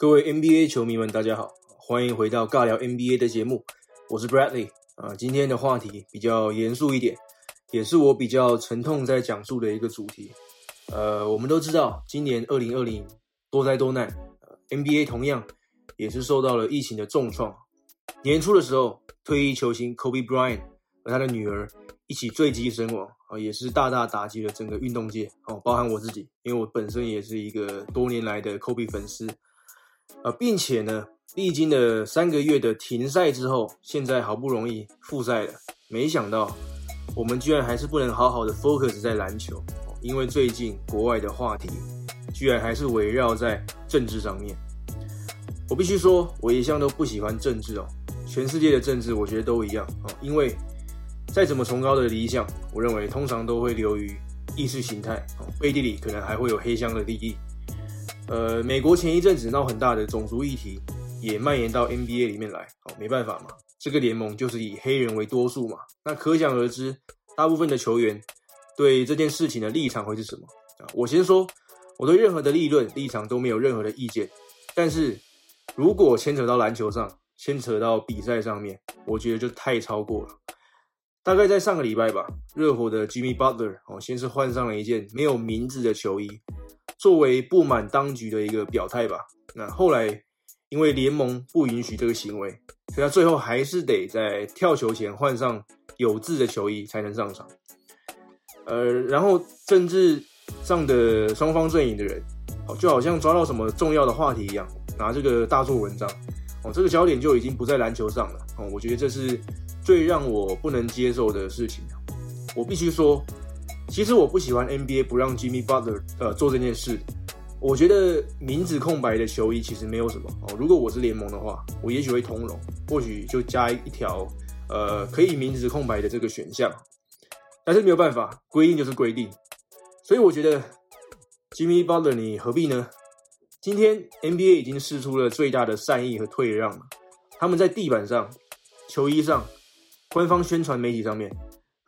各位 NBA 球迷们，大家好，欢迎回到尬聊 NBA 的节目，我是 Bradley 啊。今天的话题比较严肃一点，也是我比较沉痛在讲述的一个主题。呃，我们都知道，今年二零二零多灾多难，NBA 同样也是受到了疫情的重创。年初的时候，退役球星 Kobe Bryant 和他的女儿一起坠机身亡啊，也是大大打击了整个运动界哦，包含我自己，因为我本身也是一个多年来的 Kobe 粉丝。呃，并且呢，历经了三个月的停赛之后，现在好不容易复赛了，没想到我们居然还是不能好好的 focus 在篮球，因为最近国外的话题居然还是围绕在政治上面。我必须说，我一向都不喜欢政治哦，全世界的政治我觉得都一样哦，因为再怎么崇高的理想，我认为通常都会流于意识形态哦，背地里可能还会有黑箱的利益。呃，美国前一阵子闹很大的种族议题，也蔓延到 NBA 里面来。哦，没办法嘛，这个联盟就是以黑人为多数嘛。那可想而知，大部分的球员对这件事情的立场会是什么啊？我先说，我对任何的立论立场都没有任何的意见。但是如果牵扯到篮球上，牵扯到比赛上面，我觉得就太超过了。大概在上个礼拜吧，热火的 Jimmy Butler 哦，先是换上了一件没有名字的球衣。作为不满当局的一个表态吧，那后来因为联盟不允许这个行为，所以他最后还是得在跳球前换上有字的球衣才能上场。呃，然后政治上的双方阵营的人，哦，就好像抓到什么重要的话题一样，拿这个大做文章。哦，这个焦点就已经不在篮球上了。哦，我觉得这是最让我不能接受的事情。我必须说。其实我不喜欢 NBA 不让 Jimmy Butler 呃做这件事。我觉得名字空白的球衣其实没有什么哦。如果我是联盟的话，我也许会通融，或许就加一条呃可以名字空白的这个选项。但是没有办法，规定就是规定。所以我觉得 Jimmy Butler 你何必呢？今天 NBA 已经试出了最大的善意和退让了。他们在地板上、球衣上、官方宣传媒体上面。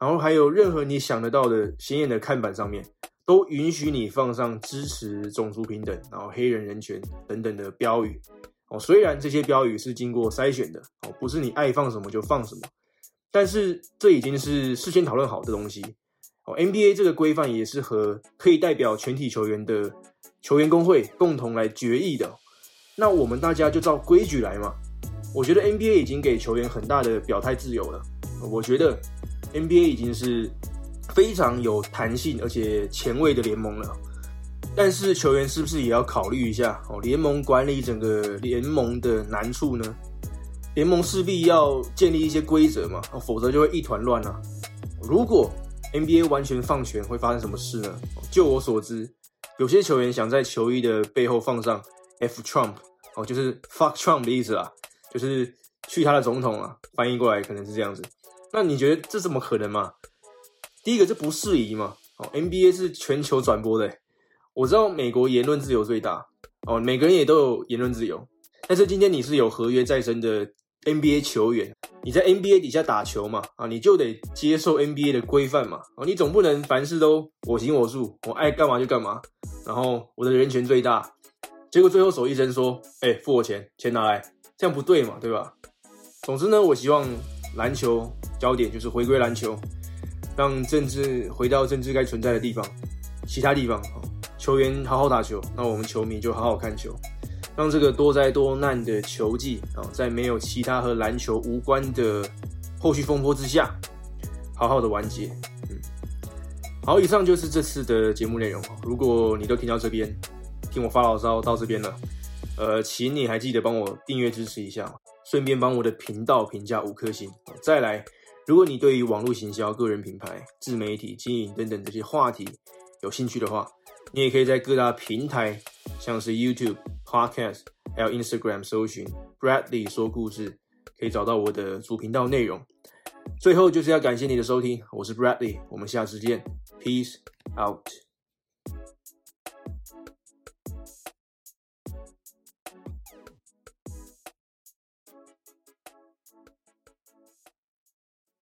然后还有任何你想得到的显眼的看板上面，都允许你放上支持种族平等，然后黑人人权等等的标语。哦，虽然这些标语是经过筛选的，哦，不是你爱放什么就放什么，但是这已经是事先讨论好的东西。哦，NBA 这个规范也是和可以代表全体球员的球员工会共同来决议的。那我们大家就照规矩来嘛。我觉得 NBA 已经给球员很大的表态自由了。我觉得。NBA 已经是非常有弹性而且前卫的联盟了，但是球员是不是也要考虑一下哦？联盟管理整个联盟的难处呢？联盟势必要建立一些规则嘛，否则就会一团乱啊。如果 NBA 完全放权，会发生什么事呢？就我所知，有些球员想在球衣的背后放上 F Trump 哦，就是 Fuck Trump 的意思啊，就是去他的总统啊，翻译过来可能是这样子。那你觉得这怎么可能嘛？第一个，这不适宜嘛？哦，NBA 是全球转播的，我知道美国言论自由最大哦，每个人也都有言论自由。但是今天你是有合约在身的 NBA 球员，你在 NBA 底下打球嘛？啊，你就得接受 NBA 的规范嘛？哦，你总不能凡事都我行我素，我爱干嘛就干嘛，然后我的人权最大，结果最后手一伸说，哎，付我钱，钱拿来，这样不对嘛？对吧？总之呢，我希望篮球。焦点就是回归篮球，让政治回到政治该存在的地方，其他地方球员好好打球，那我们球迷就好好看球，让这个多灾多难的球季啊，在没有其他和篮球无关的后续风波之下，好好的完结。嗯，好，以上就是这次的节目内容。如果你都听到这边，听我发牢骚到这边了，呃，请你还记得帮我订阅支持一下，顺便帮我的频道评价五颗星，再来。如果你对于网络行销、个人品牌、自媒体经营等等这些话题有兴趣的话，你也可以在各大平台，像是 YouTube、Podcast，还有 Instagram 搜寻 Bradley 说故事，可以找到我的主频道内容。最后就是要感谢你的收听，我是 Bradley，我们下次见，Peace out。